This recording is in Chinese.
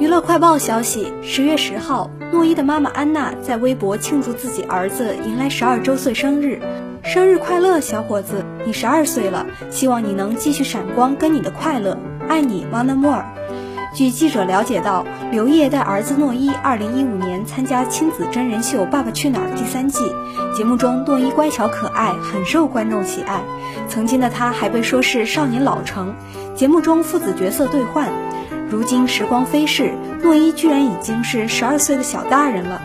娱乐快报消息：十月十号，诺一的妈妈安娜在微博庆祝自己儿子迎来十二周岁生日，生日快乐，小伙子！你十二岁了，希望你能继续闪光，跟你的快乐，爱你，王纳莫尔。据记者了解到，刘烨带儿子诺一二零一五年参加亲子真人秀《爸爸去哪儿》第三季，节目中诺一乖巧可爱，很受观众喜爱。曾经的他还被说是少年老成，节目中父子角色兑换。如今时光飞逝，诺伊居然已经是十二岁的小大人了。